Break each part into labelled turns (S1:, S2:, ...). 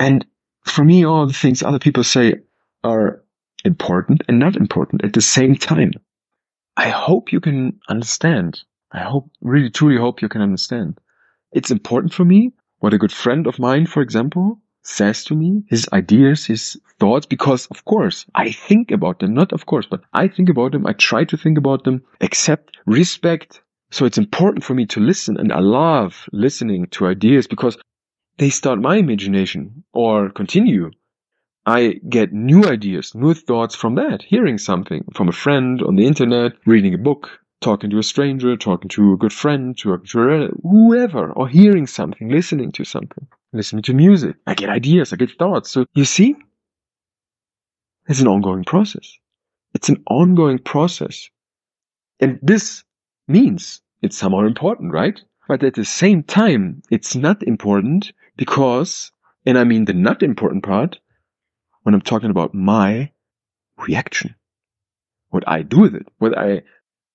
S1: And for me, all the things other people say are important and not important at the same time. I hope you can understand. I hope, really, truly hope you can understand. It's important for me what a good friend of mine, for example, says to me, his ideas, his thoughts, because of course I think about them, not of course, but I think about them. I try to think about them, accept, respect. So it's important for me to listen and I love listening to ideas because they start my imagination or continue. I get new ideas, new thoughts from that, hearing something from a friend on the internet, reading a book, talking to a stranger, talking to a good friend, talking to a, whoever, or hearing something, listening to something, listening to music. I get ideas, I get thoughts. So you see, it's an ongoing process. It's an ongoing process. And this means it's somehow important, right? But at the same time, it's not important because, and I mean the not important part, when I'm talking about my reaction, what I do with it, what I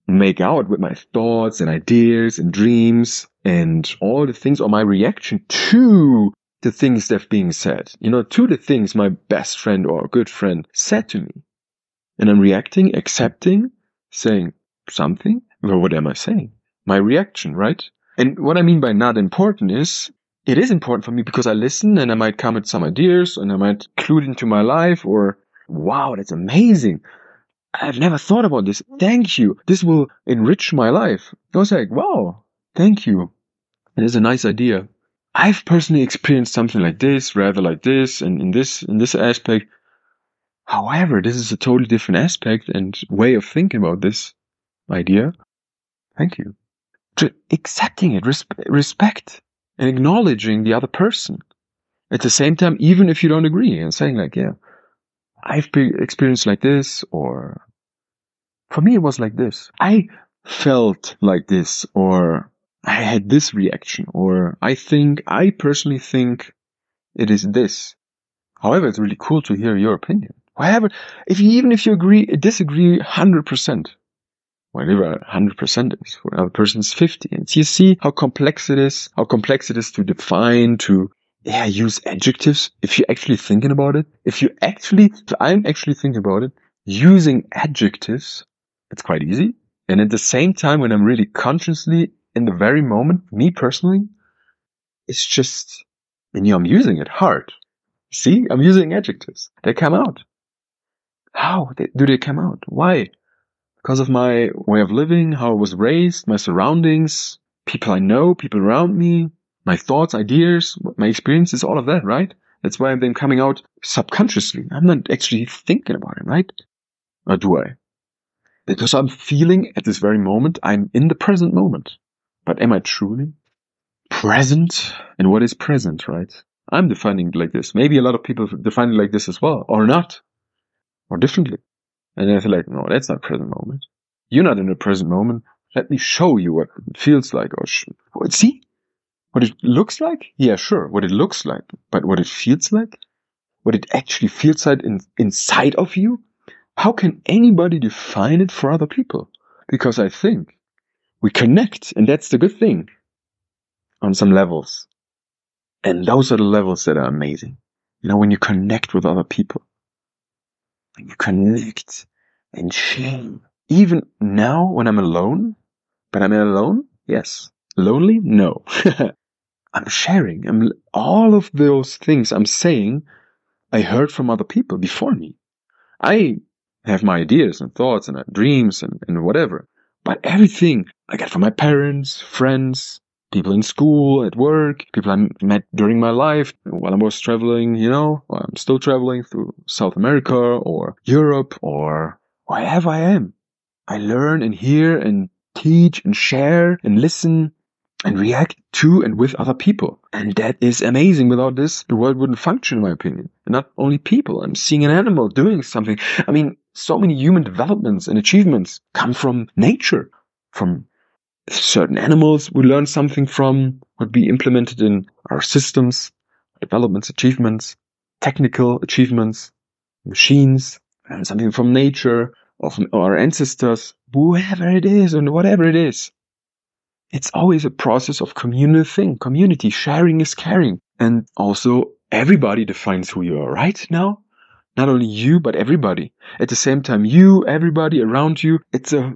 S1: make out with my thoughts and ideas and dreams and all the things or my reaction to the things that are being said, you know, to the things my best friend or good friend said to me. And I'm reacting, accepting, saying something. Well, what am I saying? My reaction, right? And what I mean by not important is it is important for me because I listen and I might come with some ideas and I might include into my life or wow, that's amazing. I've never thought about this. Thank you. This will enrich my life. I was like, wow, thank you. It is a nice idea. I've personally experienced something like this, rather like this, and in this in this aspect. However, this is a totally different aspect and way of thinking about this idea. Thank you. Accepting it, respect, and acknowledging the other person. At the same time, even if you don't agree, and saying like, yeah, I've experienced like this, or for me, it was like this. I felt like this, or I had this reaction, or I think, I personally think it is this. However, it's really cool to hear your opinion. However, if you, even if you agree, disagree 100%, whatever 100% is, for another person is 50. And you see how complex it is, how complex it is to define, to yeah, use adjectives. If you're actually thinking about it, if you actually, if I'm actually thinking about it, using adjectives, it's quite easy. And at the same time, when I'm really consciously in the very moment, me personally, it's just, and you know, I'm using it hard. See, I'm using adjectives. They come out. How do they come out? Why? Because of my way of living, how I was raised, my surroundings, people I know, people around me, my thoughts, ideas, my experiences, all of that, right? That's why I'm coming out subconsciously. I'm not actually thinking about it, right? Or do I? Because I'm feeling at this very moment, I'm in the present moment. But am I truly present? And what is present, right? I'm defining it like this. Maybe a lot of people define it like this as well, or not, or differently. And I feel like, no, that's not present moment. You're not in the present moment. Let me show you what it feels like. Or sh- see, what it looks like? Yeah, sure. What it looks like. But what it feels like? What it actually feels like in, inside of you? How can anybody define it for other people? Because I think we connect, and that's the good thing on some levels. And those are the levels that are amazing. You know, when you connect with other people, you connect and share. Even now when I'm alone, but I'm alone, yes. Lonely? No. I'm sharing. I'm, all of those things I'm saying, I heard from other people before me. I have my ideas and thoughts and uh, dreams and, and whatever. But everything I got from my parents, friends, people in school, at work, people I met during my life while I was traveling, you know, I'm still traveling through South America or Europe or wherever I am. I learn and hear and teach and share and listen and react to and with other people. And that is amazing. Without this, the world wouldn't function, in my opinion. And not only people. I'm seeing an animal doing something. I mean, so many human developments and achievements come from nature, from certain animals we learn something from, what we implemented in our systems, developments, achievements, technical achievements, machines, and something from nature or from our ancestors, whoever it is and whatever it is. it's always a process of communal thing. Community sharing is caring. And also everybody defines who you are right now. Not only you, but everybody. At the same time, you, everybody around you, it's a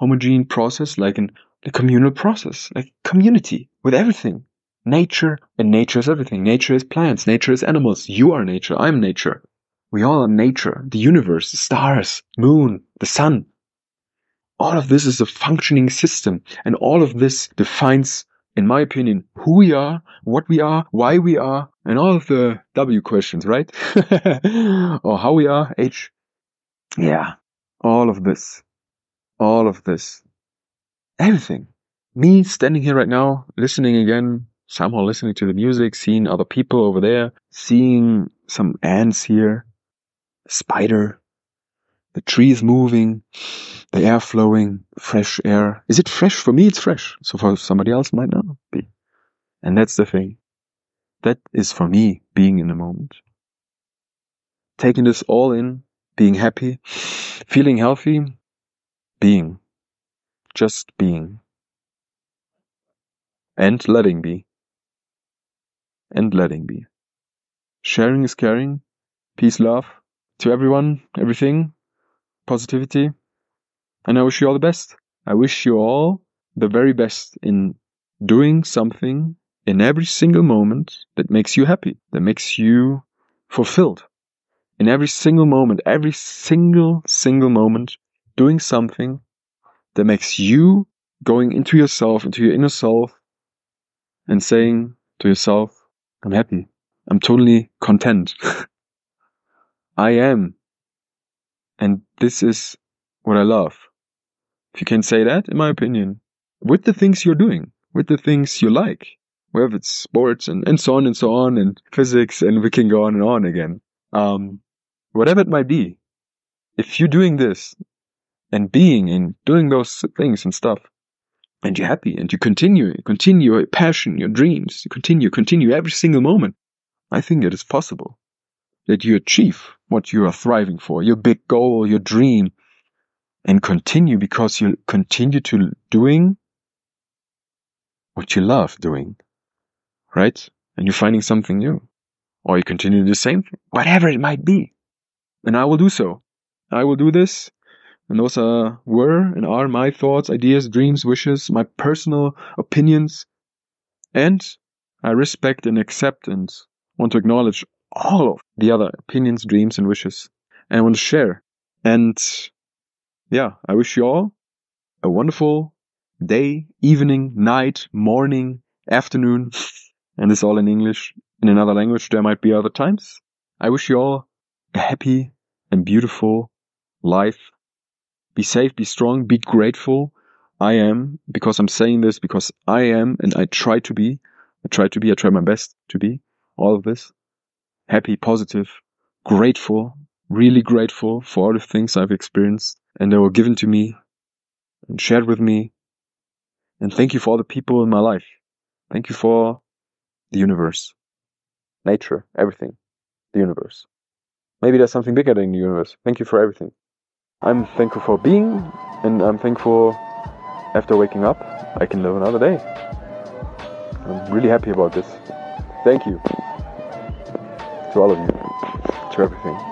S1: homogene process, like an, a communal process, like community with everything. Nature, and nature is everything. Nature is plants, nature is animals. You are nature, I'm nature. We all are nature, the universe, the stars, moon, the sun. All of this is a functioning system, and all of this defines in my opinion, who we are, what we are, why we are, and all of the W questions, right? or how we are, H. Yeah, all of this. All of this. Everything. Me standing here right now, listening again, somehow listening to the music, seeing other people over there, seeing some ants here, spider, the trees moving, the air flowing, fresh air. Is it fresh? For me, it's fresh. So for somebody else, might not be. And that's the thing. That is for me being in the moment. Taking this all in, being happy, feeling healthy, being. Just being. And letting be. And letting be. Sharing is caring. Peace, love to everyone, everything, positivity. And I wish you all the best. I wish you all the very best in doing something in every single moment that makes you happy, that makes you fulfilled. In every single moment, every single, single moment, doing something that makes you going into yourself, into your inner self, and saying to yourself, I'm happy. I'm totally content. I am. And this is what I love. If you can say that, in my opinion, with the things you're doing, with the things you like, whether it's sports and, and so on and so on, and physics, and we can go on and on again. Um, whatever it might be, if you're doing this and being and doing those things and stuff, and you're happy and you continue, continue your passion, your dreams, you continue, continue every single moment, I think it is possible that you achieve what you are thriving for, your big goal, your dream, and continue because you continue to doing what you love doing, right? And you're finding something new, or you continue the same thing, whatever it might be. And I will do so. I will do this. And those are, were and are my thoughts, ideas, dreams, wishes, my personal opinions. And I respect and accept and want to acknowledge all of the other opinions, dreams, and wishes. And I want to share. And yeah, I wish you all a wonderful day, evening, night, morning, afternoon, and this all in English. In another language, there might be other times. I wish you all a happy and beautiful life. Be safe, be strong, be grateful. I am, because I'm saying this, because I am, and I try to be. I try to be, I try my best to be all of this. Happy, positive, grateful, really grateful for all the things I've experienced and they were given to me and shared with me. And thank you for all the people in my life. Thank you for the universe, nature, everything, the universe. Maybe there's something bigger than the universe. Thank you for everything. I'm thankful for being, and I'm thankful after waking up, I can live another day. I'm really happy about this. Thank you to all of you, to everything.